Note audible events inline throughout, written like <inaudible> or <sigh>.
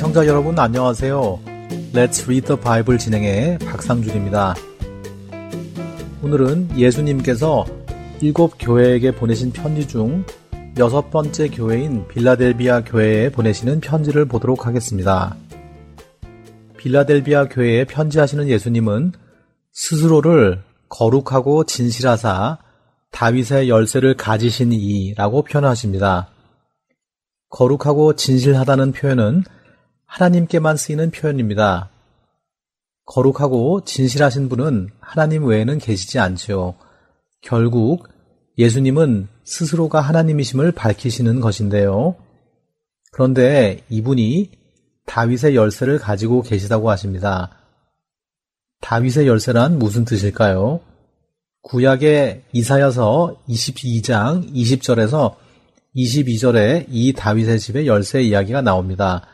애청자 여러분 안녕하세요. Let's Read the Bible 진행의 박상준입니다. 오늘은 예수님께서 일곱 교회에게 보내신 편지 중 여섯 번째 교회인 빌라델비아 교회에 보내시는 편지를 보도록 하겠습니다. 빌라델비아 교회에 편지하시는 예수님은 스스로를 거룩하고 진실하사 다윗의 열쇠를 가지신 이라고 표현하십니다. 거룩하고 진실하다는 표현은 하나님께만 쓰이는 표현입니다. 거룩하고 진실하신 분은 하나님 외에는 계시지 않지요. 결국 예수님은 스스로가 하나님이심을 밝히시는 것인데요. 그런데 이분이 다윗의 열쇠를 가지고 계시다고 하십니다. 다윗의 열쇠란 무슨 뜻일까요? 구약의 이사여서 22장 20절에서 22절에 이 다윗의 집의 열쇠 이야기가 나옵니다.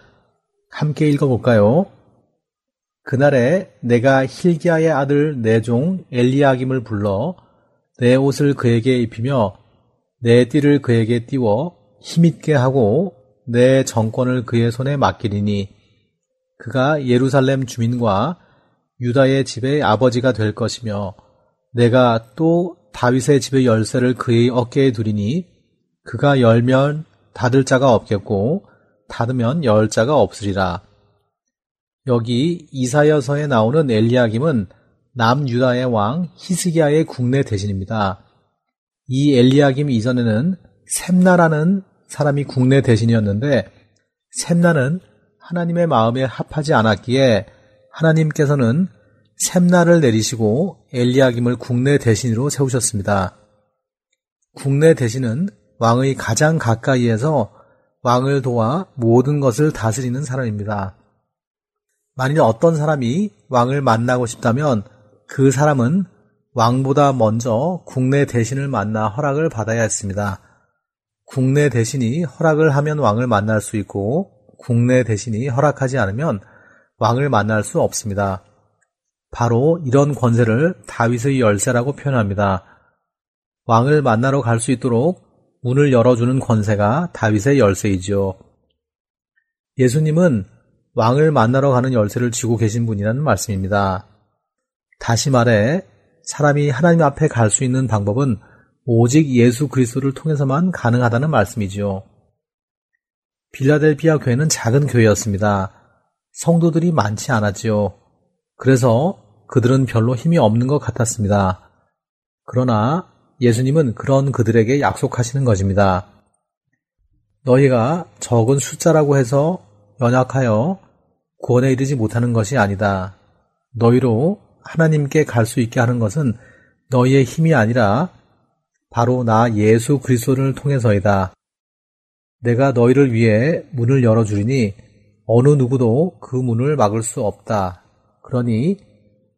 함께 읽어볼까요? 그날에 내가 힐기야의 아들 내 종 엘리야김을 불러 내 옷을 그에게 입히며 내 띠를 그에게 띄워 힘있게 하고 내 정권을 그의 손에 맡기리니 그가 예루살렘 주민과 유다의 집의 아버지가 될 것이며 내가 또 다윗의 집의 열쇠를 그의 어깨에 두리니 그가 열면 닫을 자가 없겠고 닫으면 열 자가 없으리라. 여기 이사여서에 나오는 엘리야김은 남유다의 왕 히스기야의 국내 대신입니다. 이 엘리야김 이전에는 샘나라는 사람이 국내 대신이었는데 샘나는 하나님의 마음에 합하지 않았기에 하나님께서는 샘나를 내리시고 엘리야김을 국내 대신으로 세우셨습니다. 국내 대신은 왕의 가장 가까이에서 왕을 도와 모든 것을 다스리는 사람입니다. 만일 어떤 사람이 왕을 만나고 싶다면 그 사람은 왕보다 먼저 국내 대신을 만나 허락을 받아야 했습니다. 국내 대신이 허락을 하면 왕을 만날 수 있고 국내 대신이 허락하지 않으면 왕을 만날 수 없습니다. 바로 이런 권세를 다윗의 열쇠라고 표현합니다. 왕을 만나러 갈 수 있도록 문을 열어주는 권세가 다윗의 열쇠이지요. 예수님은 왕을 만나러 가는 열쇠를 쥐고 계신 분이라는 말씀입니다. 다시 말해 사람이 하나님 앞에 갈 수 있는 방법은 오직 예수 그리스도를 통해서만 가능하다는 말씀이지요. 빌라델피아 교회는 작은 교회였습니다. 성도들이 많지 않았지요. 그래서 그들은 별로 힘이 없는 것 같았습니다. 그러나 예수님은 그런 그들에게 약속하시는 것입니다. 너희가 적은 숫자라고 해서 연약하여 구원에 이르지 못하는 것이 아니다. 너희로 하나님께 갈 수 있게 하는 것은 너희의 힘이 아니라 바로 나 예수 그리스도를 통해서이다. 내가 너희를 위해 문을 열어 주리니 어느 누구도 그 문을 막을 수 없다. 그러니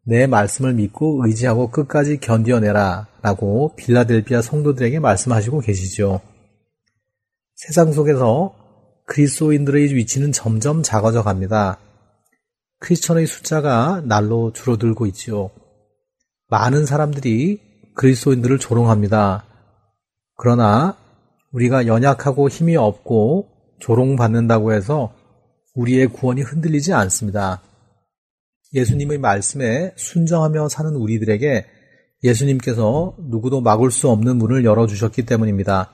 내 말씀을 믿고 의지하고 끝까지 견디어내라. 라고 빌라델비아 성도들에게 말씀하시고 계시죠. 세상 속에서 그리스도인들의 위치는 점점 작아져 갑니다. 크리스천의 숫자가 날로 줄어들고 있지요. 많은 사람들이 그리스도인들을 조롱합니다. 그러나 우리가 연약하고 힘이 없고 조롱받는다고 해서 우리의 구원이 흔들리지 않습니다. 예수님의 말씀에 순정하며 사는 우리들에게 예수님께서 누구도 막을 수 없는 문을 열어주셨기 때문입니다.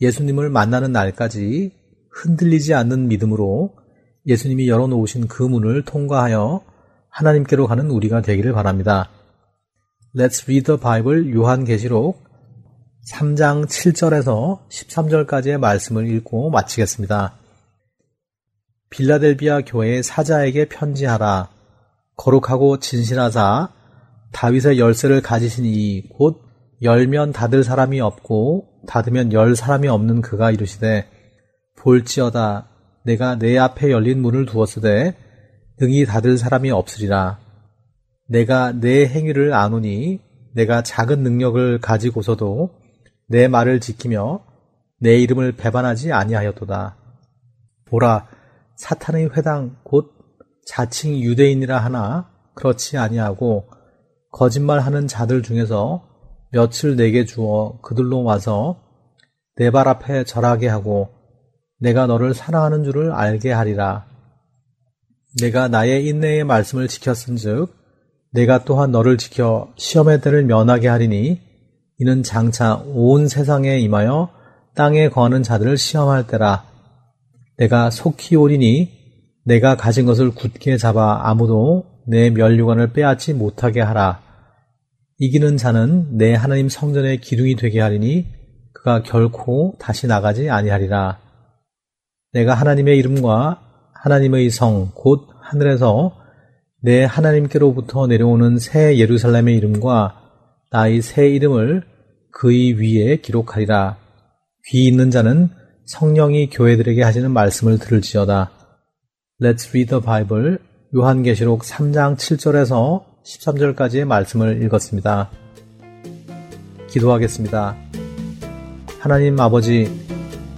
예수님을 만나는 날까지 흔들리지 않는 믿음으로 예수님이 열어놓으신 그 문을 통과하여 하나님께로 가는 우리가 되기를 바랍니다. Let's read the Bible 요한계시록 3장 7절에서 13절까지의 말씀을 읽고 마치겠습니다. 빌라델비아 교회의 사자에게 편지하라. 거룩하고 진실하사 다윗의 열쇠를 가지신 이곧 열면 닫을 사람이 없고 닫으면 열 사람이 없는 그가 이르시되 볼지어다 내가 내 앞에 열린 문을 두었으되 등이 닫을 사람이 없으리라. 내가 내 행위를 아노니 내가 작은 능력을 가지고서도 내 말을 지키며 내 이름을 배반하지 아니하였도다. 보라, 사탄의 회당 곧 자칭 유대인이라 하나 그렇지 아니하고 거짓말하는 자들 중에서 며칠 내게 주어 그들로 와서 내 발 앞에 절하게 하고 내가 너를 사랑하는 줄을 알게 하리라. 내가 나의 인내의 말씀을 지켰은즉 내가 또한 너를 지켜 시험의 때를 면하게 하리니 이는 장차 온 세상에 임하여 땅에 거하는 자들을 시험할 때라. 내가 속히 오리니 내가 가진 것을 굳게 잡아 아무도 내 멸류관을 빼앗지 못하게 하라. 이기는 자는 내 하나님 성전의 기둥이 되게 하리니 그가 결코 다시 나가지 아니하리라. 내가 하나님의 이름과 하나님의 성, 곧 하늘에서 내 하나님께로부터 내려오는 새 예루살렘의 이름과 나의 새 이름을 그의 위에 기록하리라. 귀 있는 자는 성령이 교회들에게 하시는 말씀을 들을지어다. Let's read the Bible. 요한계시록 3장 7절에서 13절까지의 말씀을 읽었습니다. 기도하겠습니다. 하나님 아버지,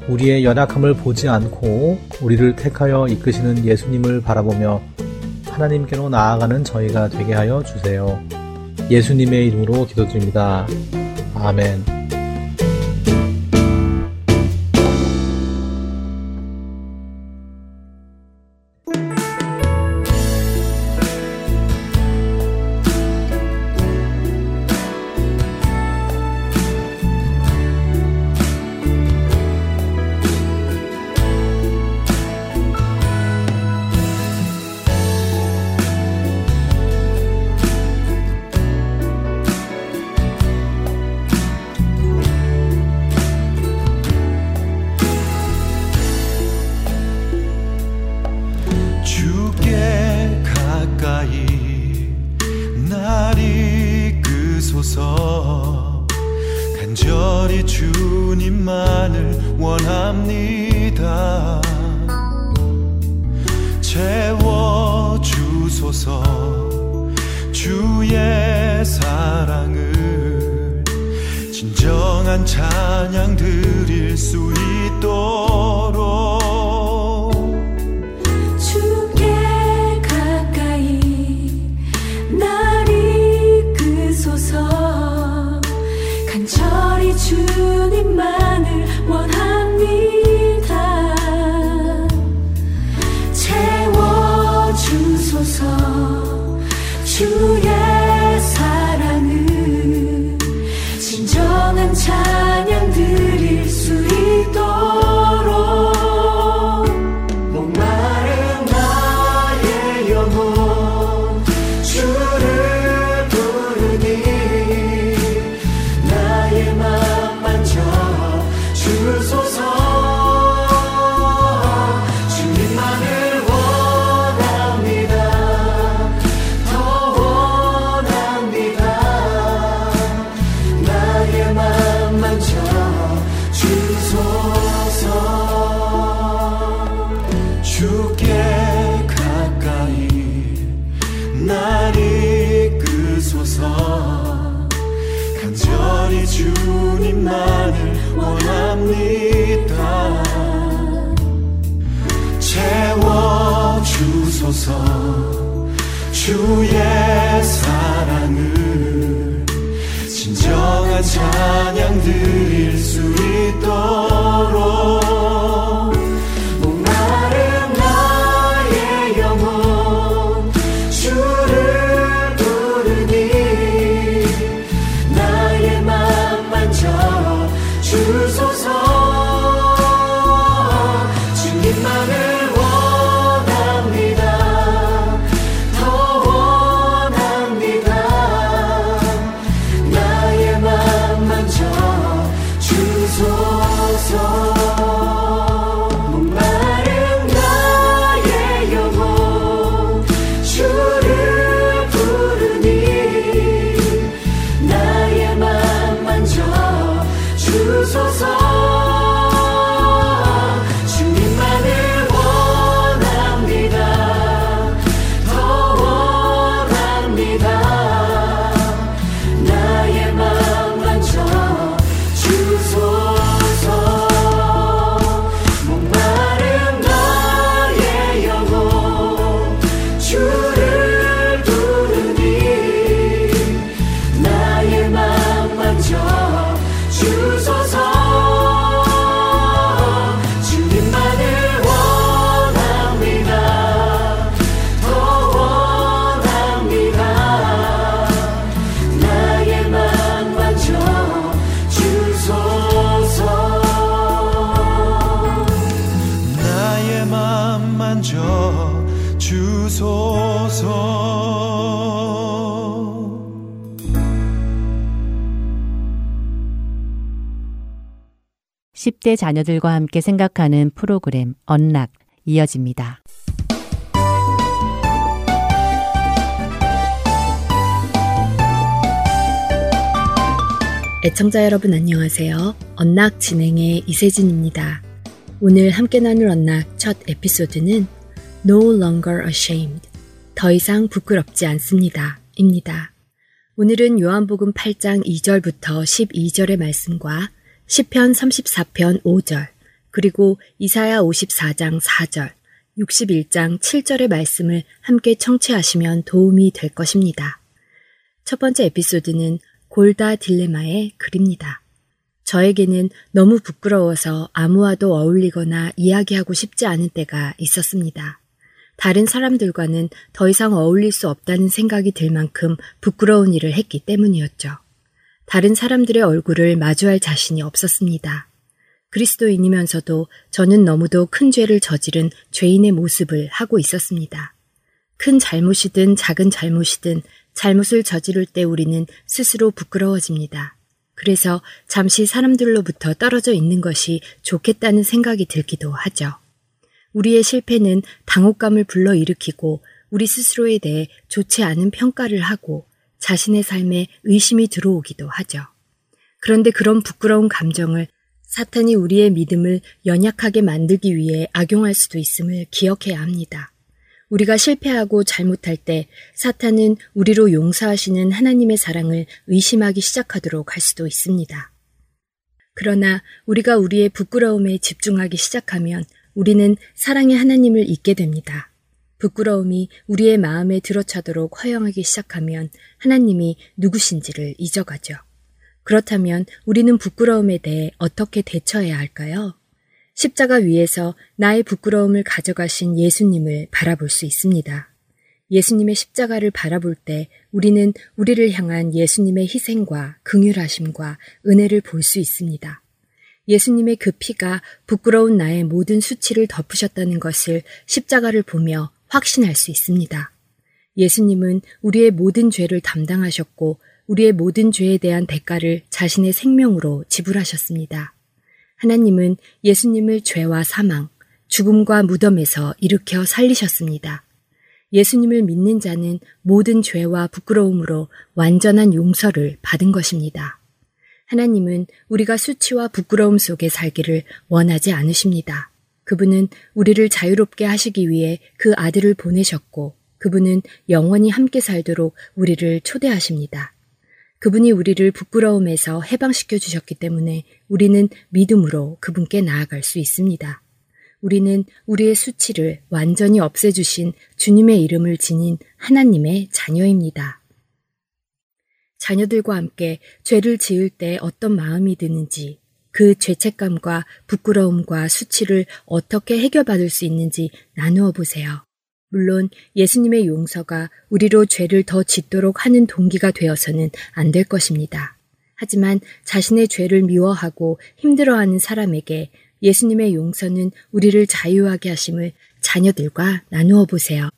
우리의 연약함을 보지 않고 우리를 택하여 이끄시는 예수님을 바라보며 하나님께로 나아가는 저희가 되게 하여 주세요. 예수님의 이름으로 기도드립니다. 아멘. 10대 자녀들과 함께 생각하는 프로그램 언락 이어집니다. 애청자 여러분 안녕하세요. 언락 진행의 이세진입니다. 오늘 함께 나눌 언락 첫 에피소드는 No longer ashamed. 더 이상 부끄럽지 않습니다. 입니다. 오늘은 요한복음 8장 2절부터 12절의 말씀과 10편 34편 5절, 그리고 이사야 54장 4절, 61장 7절의 말씀을 함께 청취하시면 도움이 될 것입니다. 첫 번째 에피소드는 골다 딜레마의 글입니다. 저에게는 너무 부끄러워서 아무와도 어울리거나 이야기하고 싶지 않은 때가 있었습니다. 다른 사람들과는 더 이상 어울릴 수 없다는 생각이 들 만큼 부끄러운 일을 했기 때문이었죠. 다른 사람들의 얼굴을 마주할 자신이 없었습니다. 그리스도인이면서도 저는 너무도 큰 죄를 저지른 죄인의 모습을 하고 있었습니다. 큰 잘못이든 작은 잘못이든 잘못을 저지를 때 우리는 스스로 부끄러워집니다. 그래서 잠시 사람들로부터 떨어져 있는 것이 좋겠다는 생각이 들기도 하죠. 우리의 실패는 당혹감을 불러일으키고 우리 스스로에 대해 좋지 않은 평가를 하고 자신의 삶에 의심이 들어오기도 하죠. 그런데 그런 부끄러운 감정을 사탄이 우리의 믿음을 연약하게 만들기 위해 악용할 수도 있음을 기억해야 합니다. 우리가 실패하고 잘못할 때 사탄은 우리로 용서하시는 하나님의 사랑을 의심하기 시작하도록 할 수도 있습니다. 그러나 우리가 우리의 부끄러움에 집중하기 시작하면 우리는 사랑의 하나님을 잊게 됩니다. 부끄러움이 우리의 마음에 들어차도록 허용하기 시작하면 하나님이 누구신지를 잊어가죠. 그렇다면 우리는 부끄러움에 대해 어떻게 대처해야 할까요? 십자가 위에서 나의 부끄러움을 가져가신 예수님을 바라볼 수 있습니다. 예수님의 십자가를 바라볼 때 우리는 우리를 향한 예수님의 희생과 긍휼하심과 은혜를 볼 수 있습니다. 예수님의 그 피가 부끄러운 나의 모든 수치를 덮으셨다는 것을 십자가를 보며 확신할 수 있습니다. 예수님은 우리의 모든 죄를 담당하셨고 우리의 모든 죄에 대한 대가를 자신의 생명으로 지불하셨습니다. 하나님은 예수님을 죄와 사망, 죽음과 무덤에서 일으켜 살리셨습니다. 예수님을 믿는 자는 모든 죄와 부끄러움으로 완전한 용서를 받은 것입니다. 하나님은 우리가 수치와 부끄러움 속에 살기를 원하지 않으십니다. 그분은 우리를 자유롭게 하시기 위해 그 아들을 보내셨고 그분은 영원히 함께 살도록 우리를 초대하십니다. 그분이 우리를 부끄러움에서 해방시켜 주셨기 때문에 우리는 믿음으로 그분께 나아갈 수 있습니다. 우리는 우리의 수치를 완전히 없애주신 주님의 이름을 지닌 하나님의 자녀입니다. 자녀들과 함께 죄를 지을 때 어떤 마음이 드는지, 그 죄책감과 부끄러움과 수치를 어떻게 해결받을 수 있는지 나누어 보세요. 물론 예수님의 용서가 우리로 죄를 더 짓도록 하는 동기가 되어서는 안 될 것입니다. 하지만 자신의 죄를 미워하고 힘들어하는 사람에게 예수님의 용서는 우리를 자유하게 하심을 자녀들과 나누어 보세요.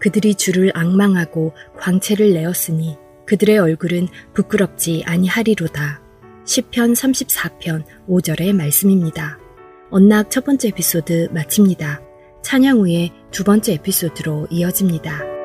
그들이 주를 악망하고 광채를 내었으니 그들의 얼굴은 부끄럽지 아니하리로다. 10편 34편 5절의 말씀입니다. 언락 첫 번째 에피소드 마칩니다. 찬양 후에 두 번째 에피소드로 이어집니다.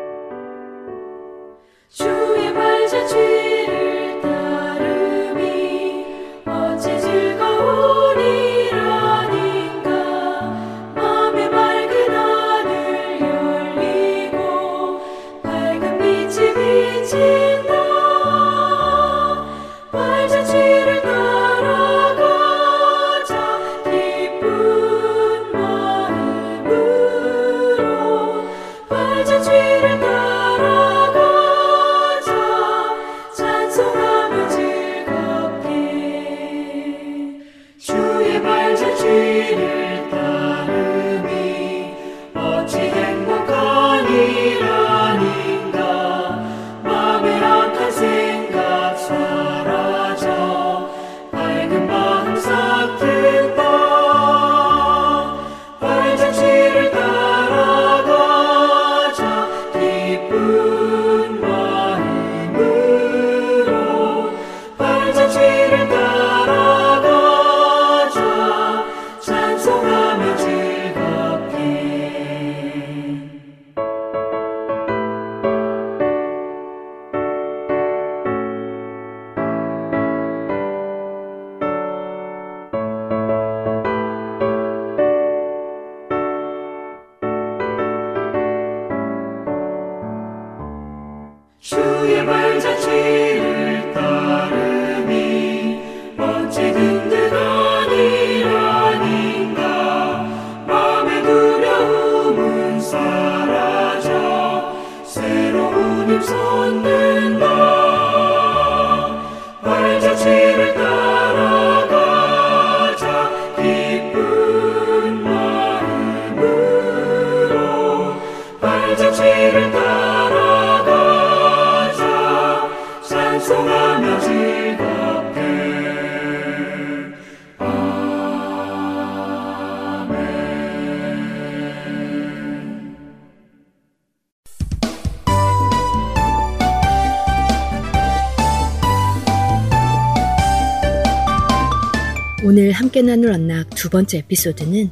나눌 언락 두 번째 에피소드는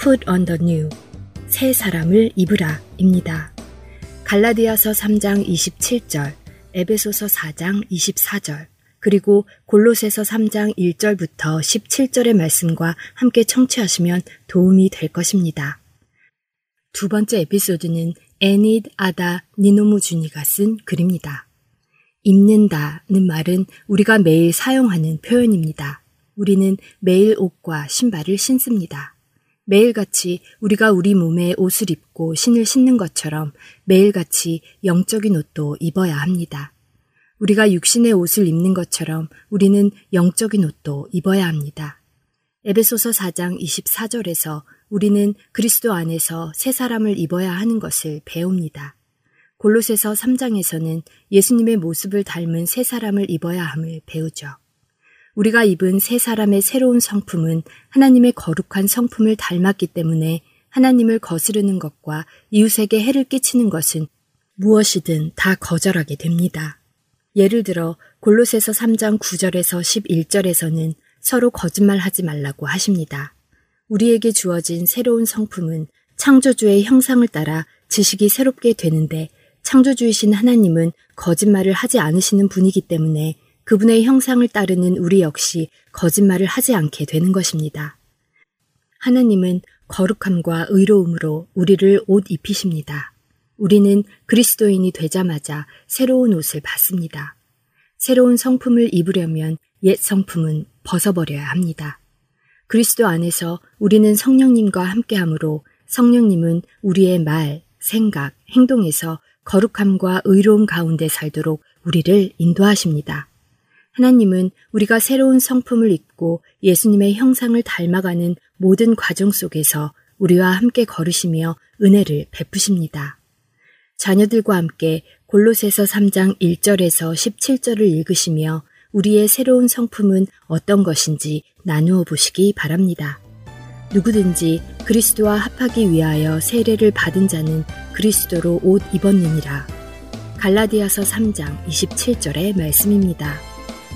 Put on the New, 새 사람을 입으라 입니다. 갈라디아서 3장 27절, 에베소서 4장 24절, 그리고 골로새서 3장 1절부터 17절의 말씀과 함께 청취하시면 도움이 될 것입니다. 두 번째 에피소드는 애닛 아다 니노무 주니가 쓴 글입니다. 입는다는 말은 우리가 매일 사용하는 표현입니다. 우리는 매일 옷과 신발을 신습니다. 매일같이 우리가 우리 몸에 옷을 입고 신을 신는 것처럼 매일같이 영적인 옷도 입어야 합니다. 우리가 육신의 옷을 입는 것처럼 우리는 영적인 옷도 입어야 합니다. 에베소서 4장 24절에서 우리는 그리스도 안에서 새 사람을 입어야 하는 것을 배웁니다. 골로새서 3장에서는 예수님의 모습을 닮은 새 사람을 입어야 함을 배우죠. 우리가 입은 새 사람의 새로운 성품은 하나님의 거룩한 성품을 닮았기 때문에 하나님을 거스르는 것과 이웃에게 해를 끼치는 것은 무엇이든 다 거절하게 됩니다. 예를 들어 골로새서 3장 9절에서 11절에서는 서로 거짓말하지 말라고 하십니다. 우리에게 주어진 새로운 성품은 창조주의 형상을 따라 지식이 새롭게 되는데 창조주이신 하나님은 거짓말을 하지 않으시는 분이기 때문에 그분의 형상을 따르는 우리 역시 거짓말을 하지 않게 되는 것입니다. 하나님은 거룩함과 의로움으로 우리를 옷 입히십니다. 우리는 그리스도인이 되자마자 새로운 옷을 받습니다. 새로운 성품을 입으려면 옛 성품은 벗어버려야 합니다. 그리스도 안에서 우리는 성령님과 함께하므로 성령님은 우리의 말, 생각, 행동에서 거룩함과 의로움 가운데 살도록 우리를 인도하십니다. 하나님은 우리가 새로운 성품을 입고 예수님의 형상을 닮아가는 모든 과정 속에서 우리와 함께 걸으시며 은혜를 베푸십니다. 자녀들과 함께 골로새서 3장 1절에서 17절을 읽으시며 우리의 새로운 성품은 어떤 것인지 나누어 보시기 바랍니다. 누구든지 그리스도와 합하기 위하여 세례를 받은 자는 그리스도로 옷 입었느니라. 갈라디아서 3장 27절의 말씀입니다.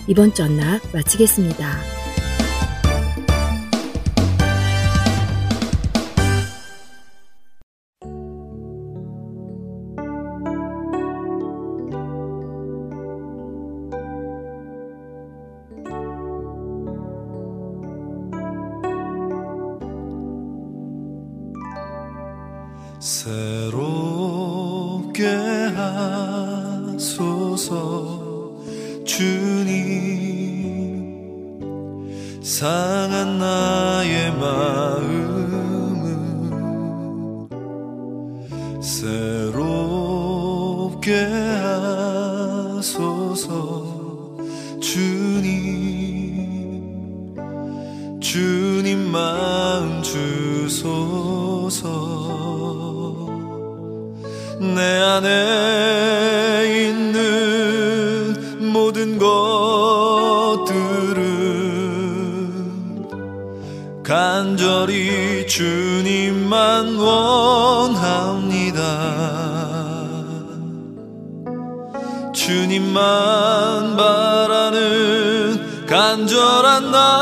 이번 주 언락 마치겠습니다.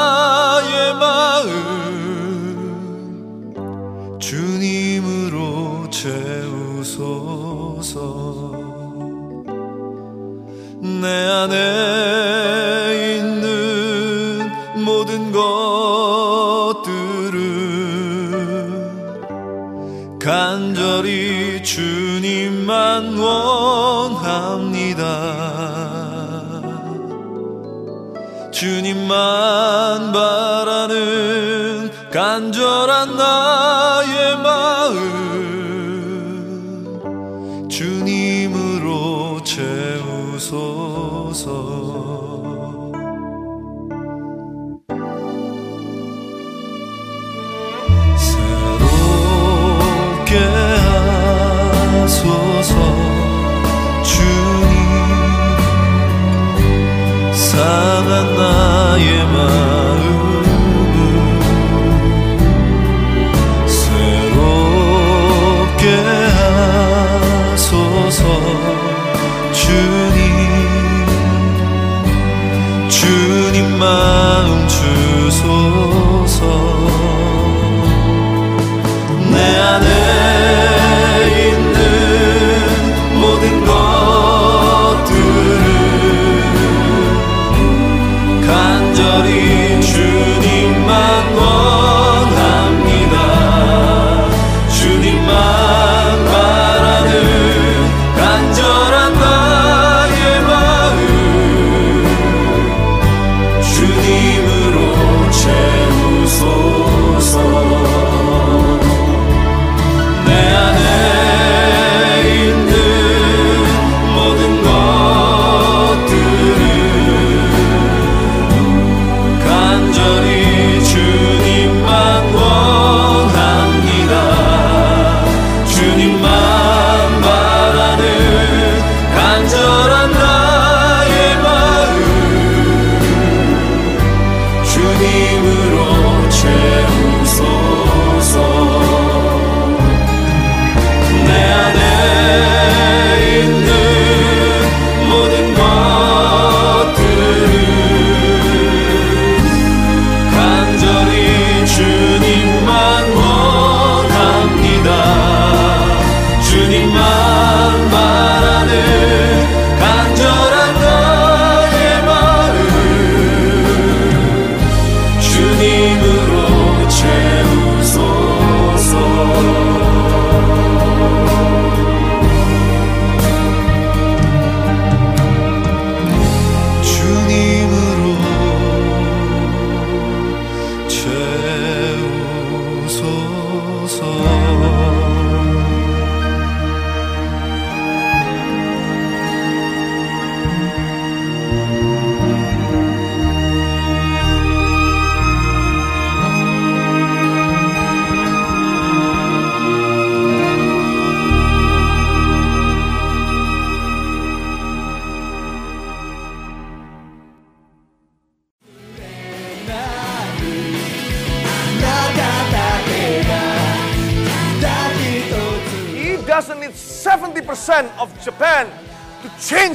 나의 마음 주님으로 채우소서. 내 안에 있는 모든 것들은 간절히 주님만 원 주님만 바라는 간절한 나의 마음. 주님으로 채우소서. 새롭게 하소서 상한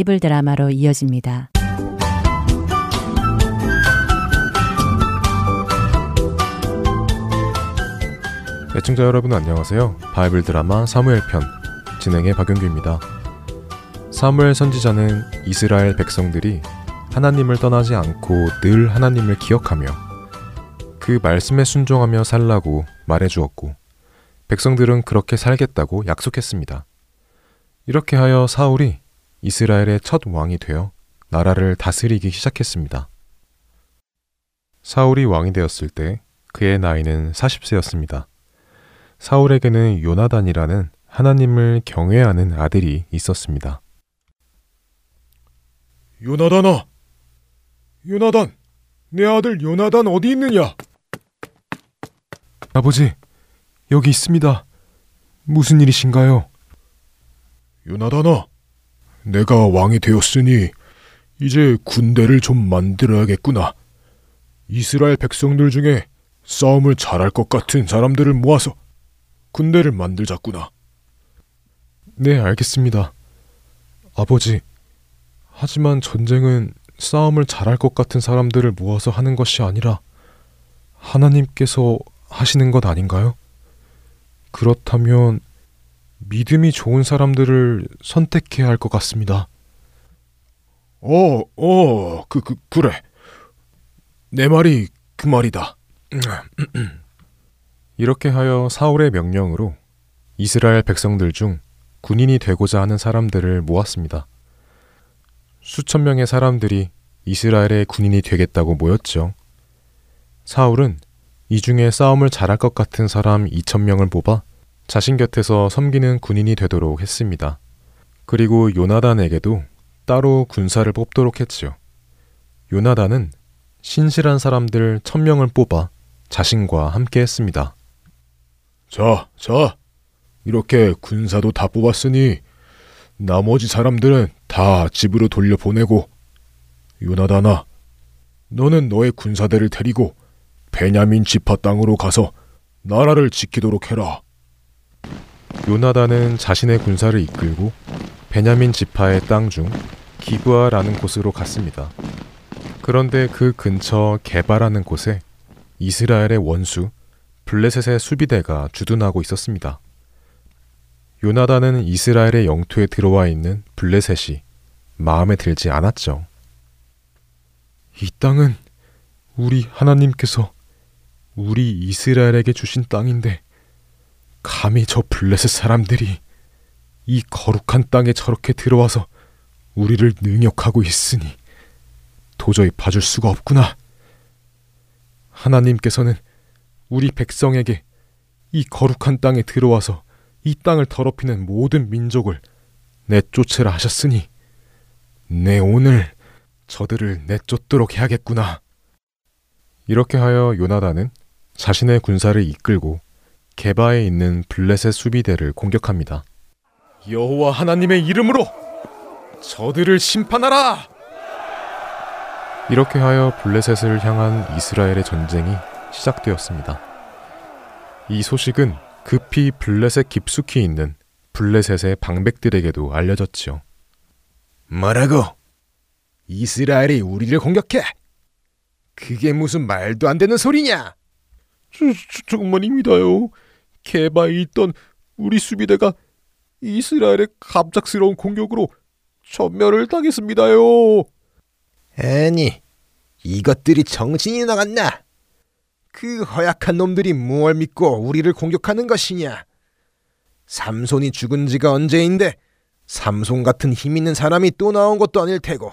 바이블 드라마로 이어집니다. 애청자 여러분 안녕하세요. 바이블 드라마 사무엘 편 진행의 박용규입니다. 사무엘 선지자는 이스라엘 백성들이 하나님을 떠나지 않고 늘 하나님을 기억하며 그 말씀에 순종하며 살라고 말해 주었고 백성들은 그렇게 살겠다고 약속했습니다. 이렇게 하여 사울이 이스라엘의 첫 왕이 되어 나라를 다스리기 시작했습니다. 사울이 왕이 되었을 때 그의 나이는 40세였습니다. 사울에게는 요나단이라는 하나님을 경외하는 아들이 있었습니다. 요나단아! 요나단! 내 아들 요나단 어디 있느냐? 아버지, 여기 있습니다. 무슨 일이신가요? 요나단아, 내가 왕이 되었으니 이제 군대를 좀 만들어야겠구나. 이스라엘 백성들 중에 싸움을 잘할 것 같은 사람들을 모아서 군대를 만들자꾸나. 네, 알겠습니다. 아버지, 하지만 전쟁은 싸움을 잘할 것 같은 사람들을 모아서 하는 것이 아니라 하나님께서 하시는 것 아닌가요? 그렇다면 믿음이 좋은 사람들을 선택해야 할 것 같습니다. 어, 어, 그, 그, 그래. 내 말이 그 말이다. <clears throat> 이렇게 하여 사울의 명령으로 이스라엘 백성들 중 군인이 되고자 하는 사람들을 모았습니다. 수천 명의 사람들이 이스라엘의 군인이 되겠다고 모였죠. 사울은 이 중에 싸움을 잘할 것 같은 사람 2천 명을 뽑아 자신 곁에서 섬기는 군인이 되도록 했습니다. 그리고 요나단에게도 따로 군사를 뽑도록 했지요. 요나단은 신실한 사람들 천명을 뽑아 자신과 함께 했습니다. 자, 자. 이렇게 군사도 다 뽑았으니 나머지 사람들은 다 집으로 돌려보내고 요나단아, 너는 너의 군사대를 데리고 베냐민 지파 땅으로 가서 나라를 지키도록 해라. 요나단은 자신의 군사를 이끌고 베냐민 지파의 땅 중 기브아라는 곳으로 갔습니다. 그런데 그 근처 개바라는 곳에 이스라엘의 원수 블레셋의 수비대가 주둔하고 있었습니다. 요나단은 이스라엘의 영토에 들어와 있는 블레셋이 마음에 들지 않았죠. 이 땅은 우리 하나님께서 우리 이스라엘에게 주신 땅인데 감히 저 블레셋 사람들이 이 거룩한 땅에 저렇게 들어와서 우리를 능욕하고 있으니 도저히 봐줄 수가 없구나. 하나님께서는 우리 백성에게 이 거룩한 땅에 들어와서 이 땅을 더럽히는 모든 민족을 내쫓으라 하셨으니 내 오늘 저들을 내쫓도록 해야겠구나. 이렇게 하여 요나단은 자신의 군사를 이끌고 개바에 있는 블레셋 수비대를 공격합니다. 여호와 하나님의 이름으로 저들을 심판하라. 이렇게 하여 블레셋을 향한 이스라엘의 전쟁이 시작되었습니다. 이 소식은 급히 블레셋 깊숙이 있는 블레셋의 방백들에게도 알려졌지요. 뭐라고? 이스라엘이 우리를 공격해? 그게 무슨 말도 안 되는 소리냐? 저, 저, 정말입니다요. 개바에 있던 우리 수비대가 이스라엘의 갑작스러운 공격으로 전멸을 당했습니다요. 아니, 이것들이 정신이 나갔나? 그 허약한 놈들이 무얼 믿고 우리를 공격하는 것이냐? 삼손이 죽은 지가 언제인데 삼손 같은 힘 있는 사람이 또 나온 것도 아닐 테고.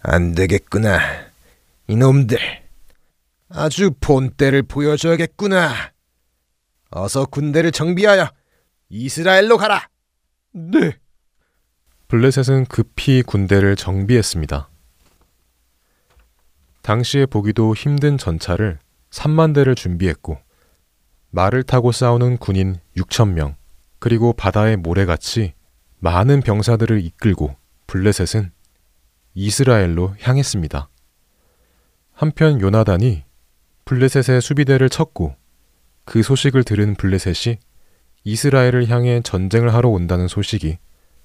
안 되겠구나. 이놈들. 아주 본때를 보여줘야겠구나. 어서 군대를 정비하여 이스라엘로 가라. 네. 블레셋은 급히 군대를 정비했습니다. 당시에 보기도 힘든 전차를 3만 대를 준비했고 말을 타고 싸우는 군인 6천 명 그리고 바다의 모래같이 많은 병사들을 이끌고 블레셋은 이스라엘로 향했습니다. 한편 요나단이 블레셋의 수비대를 쳤고 그 소식을 들은 블레셋이 이스라엘을 향해 전쟁을 하러 온다는 소식이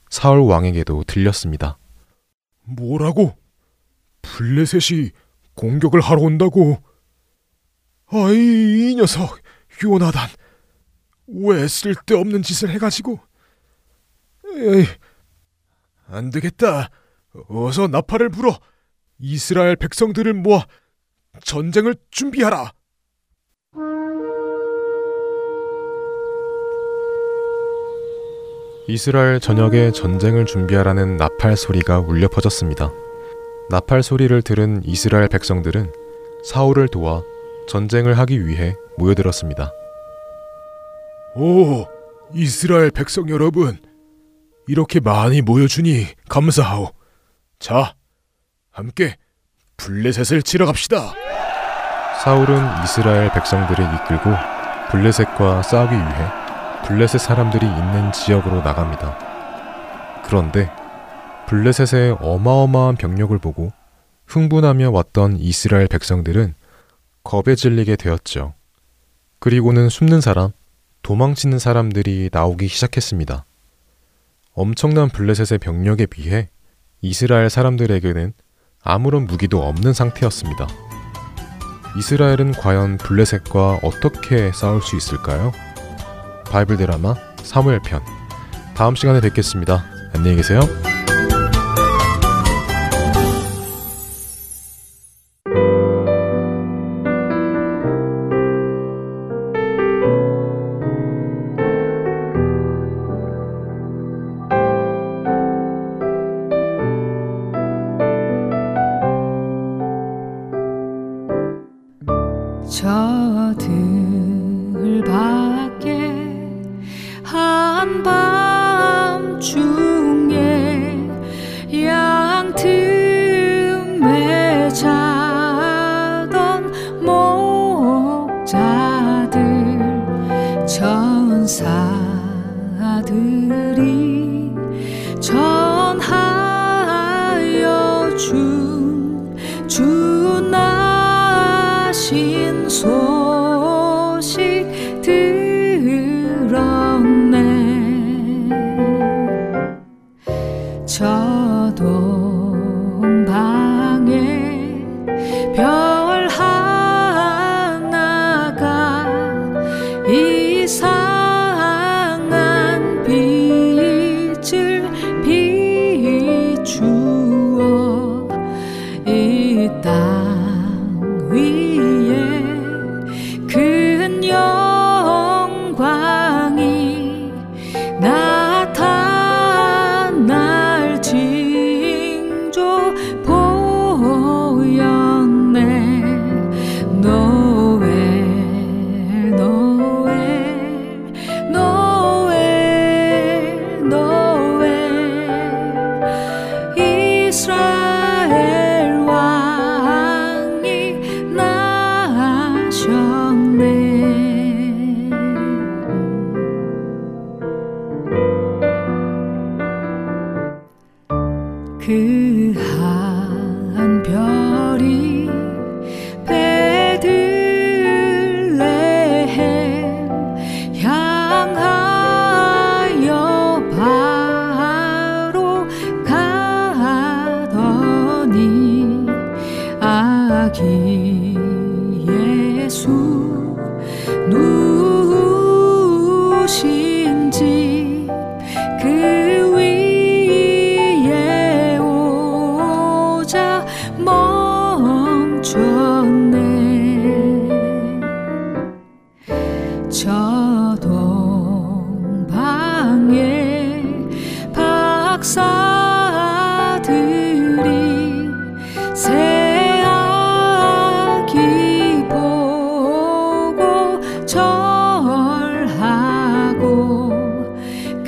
사울 왕에게도 들렸습니다. 뭐라고? 블레셋이 공격을 하러 온다고? 아이, 이 녀석, 요나단. 왜 쓸데없는 짓을 해가지고. 에이, 안 되겠다. 어서 나팔을 불어 이스라엘 백성들을 모아 전쟁을 준비하라. 이스라엘 전역에 전쟁을 준비하라는 나팔 소리가 울려 퍼졌습니다. 나팔 소리를 들은 이스라엘 백성들은 사울을 도와 전쟁을 하기 위해 모여들었습니다. 오, 이스라엘 백성 여러분, 이렇게 많이 모여주니 감사하오. 자, 함께 블레셋을 치러 갑시다. 사울은 이스라엘 백성들을 이끌고 블레셋과 싸우기 위해 블레셋 사람들이 있는 지역으로 나갑니다. 그런데 블레셋의 어마어마한 병력을 보고 흥분하며 왔던 이스라엘 백성들은 겁에 질리게 되었죠. 그리고는 숨는 사람, 도망치는 사람들이 나오기 시작했습니다. 엄청난 블레셋의 병력에 비해 이스라엘 사람들에게는 아무런 무기도 없는 상태였습니다. 이스라엘은 과연 블레셋과 어떻게 싸울 수 있을까요? 바이블 드라마 사무엘 편 다음 시간에 뵙겠습니다. 안녕히 계세요.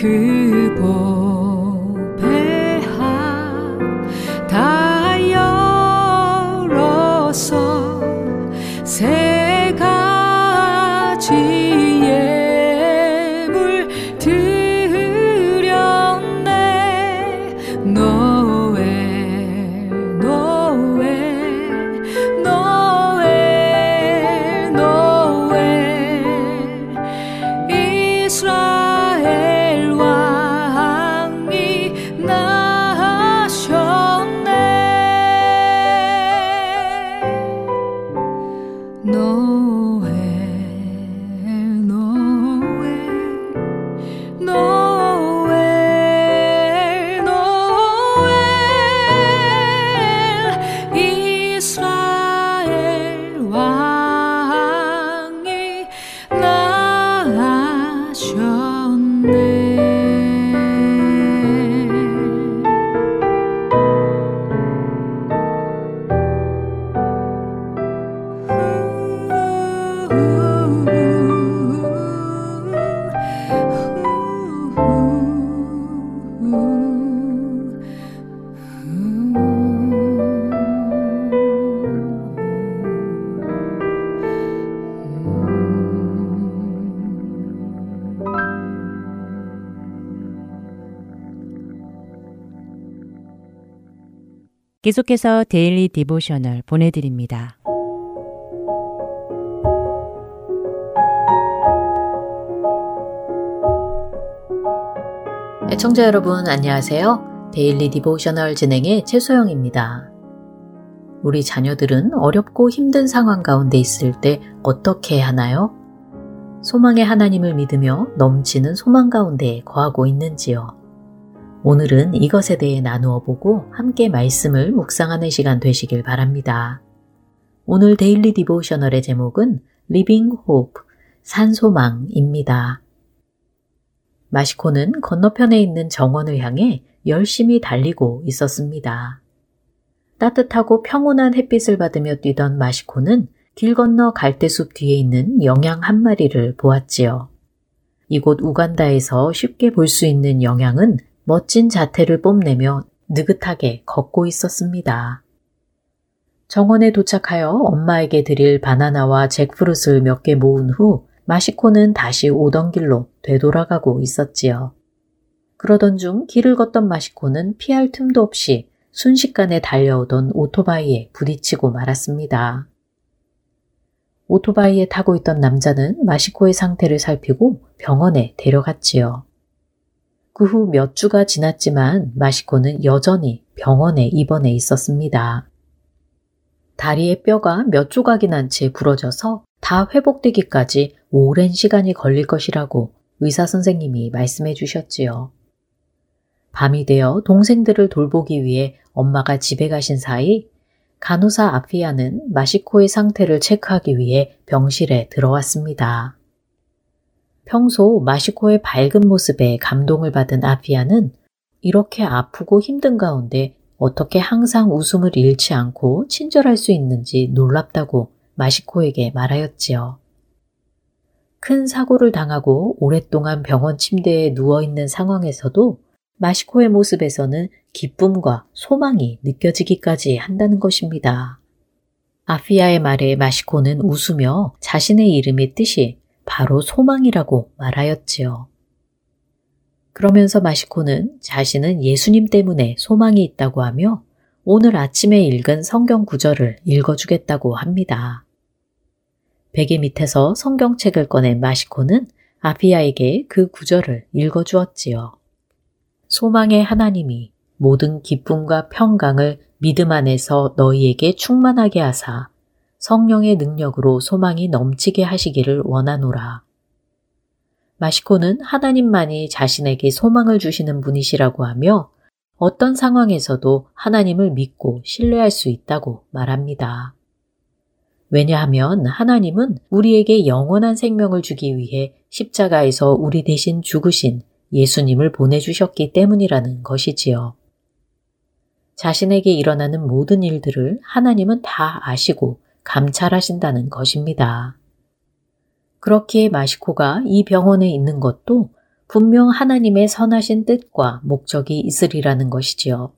그보 계속해서 Daily Devotional 보내드립니다. 애청자 여러분 안녕하세요. Daily Devotional 진행의 최소영입니다. 우리 자녀들은 어렵고 힘든 상황 가운데 있을 때 어떻게 하나요? 소망의 하나님을 믿으며 넘치는 소망 가운데 거하고 있는지요? 오늘은 이것에 대해 나누어 보고 함께 말씀을 묵상하는 시간 되시길 바랍니다. 오늘 데일리 디보셔널의 제목은 Living Hope, 산소망입니다. 마시코는 건너편에 있는 정원을 향해 열심히 달리고 있었습니다. 따뜻하고 평온한 햇빛을 받으며 뛰던 마시코는 길 건너 갈대숲 뒤에 있는 영양 한 마리를 보았지요. 이곳 우간다에서 쉽게 볼 수 있는 영양은 멋진 자태를 뽐내며 느긋하게 걷고 있었습니다. 정원에 도착하여 엄마에게 드릴 바나나와 잭프루트를 몇 개 모은 후 마시코는 다시 오던 길로 되돌아가고 있었지요. 그러던 중 길을 걷던 마시코는 피할 틈도 없이 순식간에 달려오던 오토바이에 부딪히고 말았습니다. 오토바이에 타고 있던 남자는 마시코의 상태를 살피고 병원에 데려갔지요. 그 후 몇 주가 지났지만 마시코는 여전히 병원에 입원해 있었습니다. 다리의 뼈가 몇 조각이 난 채 부러져서 다 회복되기까지 오랜 시간이 걸릴 것이라고 의사 선생님이 말씀해 주셨지요. 밤이 되어 동생들을 돌보기 위해 엄마가 집에 가신 사이 간호사 아피아는 마시코의 상태를 체크하기 위해 병실에 들어왔습니다. 평소 마시코의 밝은 모습에 감동을 받은 아피아는 이렇게 아프고 힘든 가운데 어떻게 항상 웃음을 잃지 않고 친절할 수 있는지 놀랍다고 마시코에게 말하였지요. 큰 사고를 당하고 오랫동안 병원 침대에 누워있는 상황에서도 마시코의 모습에서는 기쁨과 소망이 느껴지기까지 한다는 것입니다. 아피아의 말에 마시코는 웃으며 자신의 이름의 뜻이 바로 소망이라고 말하였지요. 그러면서 마시코는 자신은 예수님 때문에 소망이 있다고 하며 오늘 아침에 읽은 성경 구절을 읽어주겠다고 합니다. 베개 밑에서 성경책을 꺼낸 마시코는 아피아에게 그 구절을 읽어주었지요. 소망의 하나님이 모든 기쁨과 평강을 믿음 안에서 너희에게 충만하게 하사 성령의 능력으로 소망이 넘치게 하시기를 원하노라. 마시코는 하나님만이 자신에게 소망을 주시는 분이시라고 하며 어떤 상황에서도 하나님을 믿고 신뢰할 수 있다고 말합니다. 왜냐하면 하나님은 우리에게 영원한 생명을 주기 위해 십자가에서 우리 대신 죽으신 예수님을 보내주셨기 때문이라는 것이지요. 자신에게 일어나는 모든 일들을 하나님은 다 아시고 감찰하신다는 것입니다. 그렇기에 마시코가 이 병원에 있는 것도 분명 하나님의 선하신 뜻과 목적이 있으리라는 것이지요.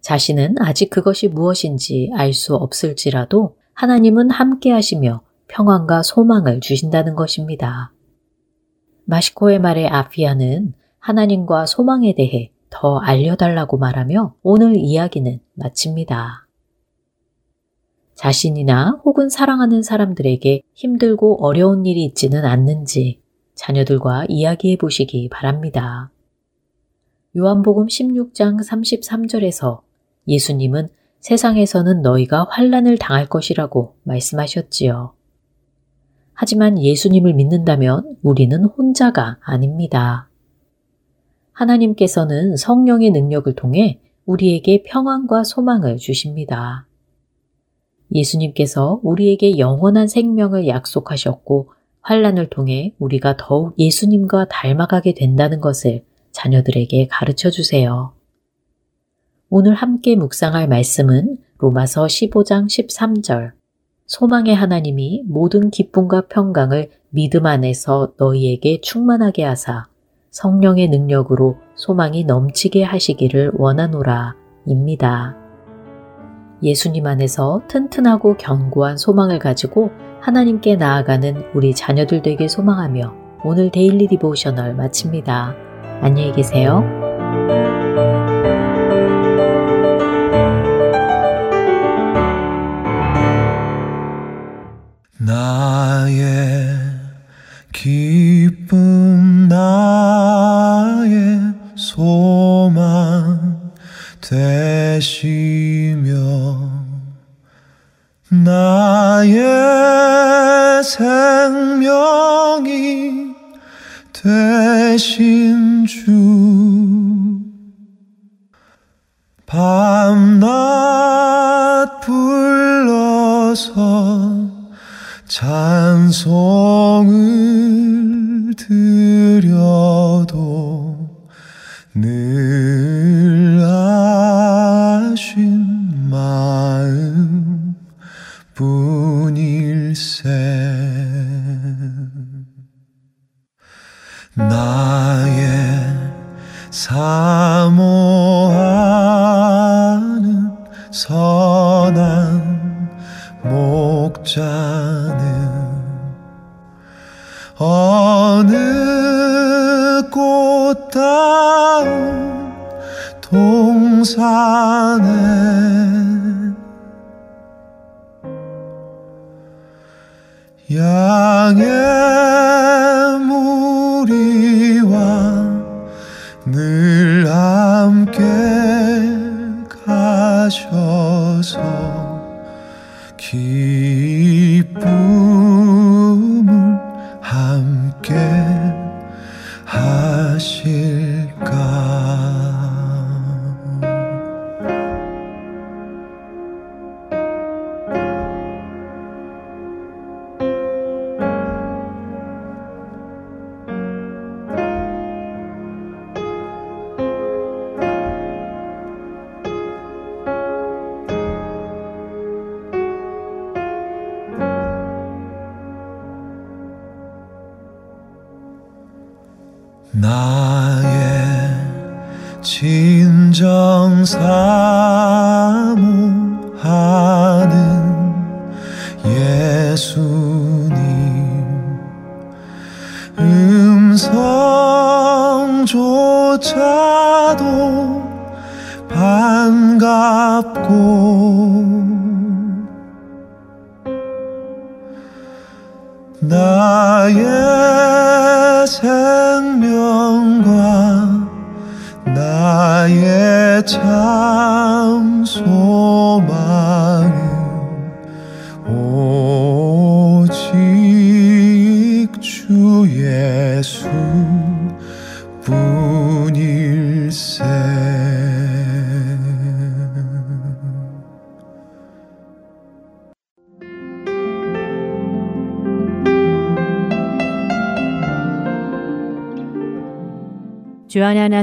자신은 아직 그것이 무엇인지 알 수 없을지라도 하나님은 함께 하시며 평안과 소망을 주신다는 것입니다. 마시코의 말에 아피아는 하나님과 소망에 대해 더 알려달라고 말하며 오늘 이야기는 마칩니다. 자신이나 혹은 사랑하는 사람들에게 힘들고 어려운 일이 있지는 않는지 자녀들과 이야기해 보시기 바랍니다. 요한복음 16장 33절에서 예수님은 세상에서는 너희가 환란을 당할 것이라고 말씀하셨지요. 하지만 예수님을 믿는다면 우리는 혼자가 아닙니다. 하나님께서는 성령의 능력을 통해 우리에게 평안과 소망을 주십니다. 예수님께서 우리에게 영원한 생명을 약속하셨고 환란을 통해 우리가 더욱 예수님과 닮아가게 된다는 것을 자녀들에게 가르쳐 주세요. 오늘 함께 묵상할 말씀은 로마서 15장 13절. 소망의 하나님이 모든 기쁨과 평강을 믿음 안에서 너희에게 충만하게 하사 성령의 능력으로 소망이 넘치게 하시기를 원하노라 입니다. 예수님 안에서 튼튼하고 견고한 소망을 가지고 하나님께 나아가는 우리 자녀들 되게 소망하며 오늘 데일리 디보셔널 마칩니다. 안녕히 계세요. 나의 기쁨 나의 소망 되시며 나의 생명이 되신 주. 밤낮 불러서 찬송을 드 나의 진정 사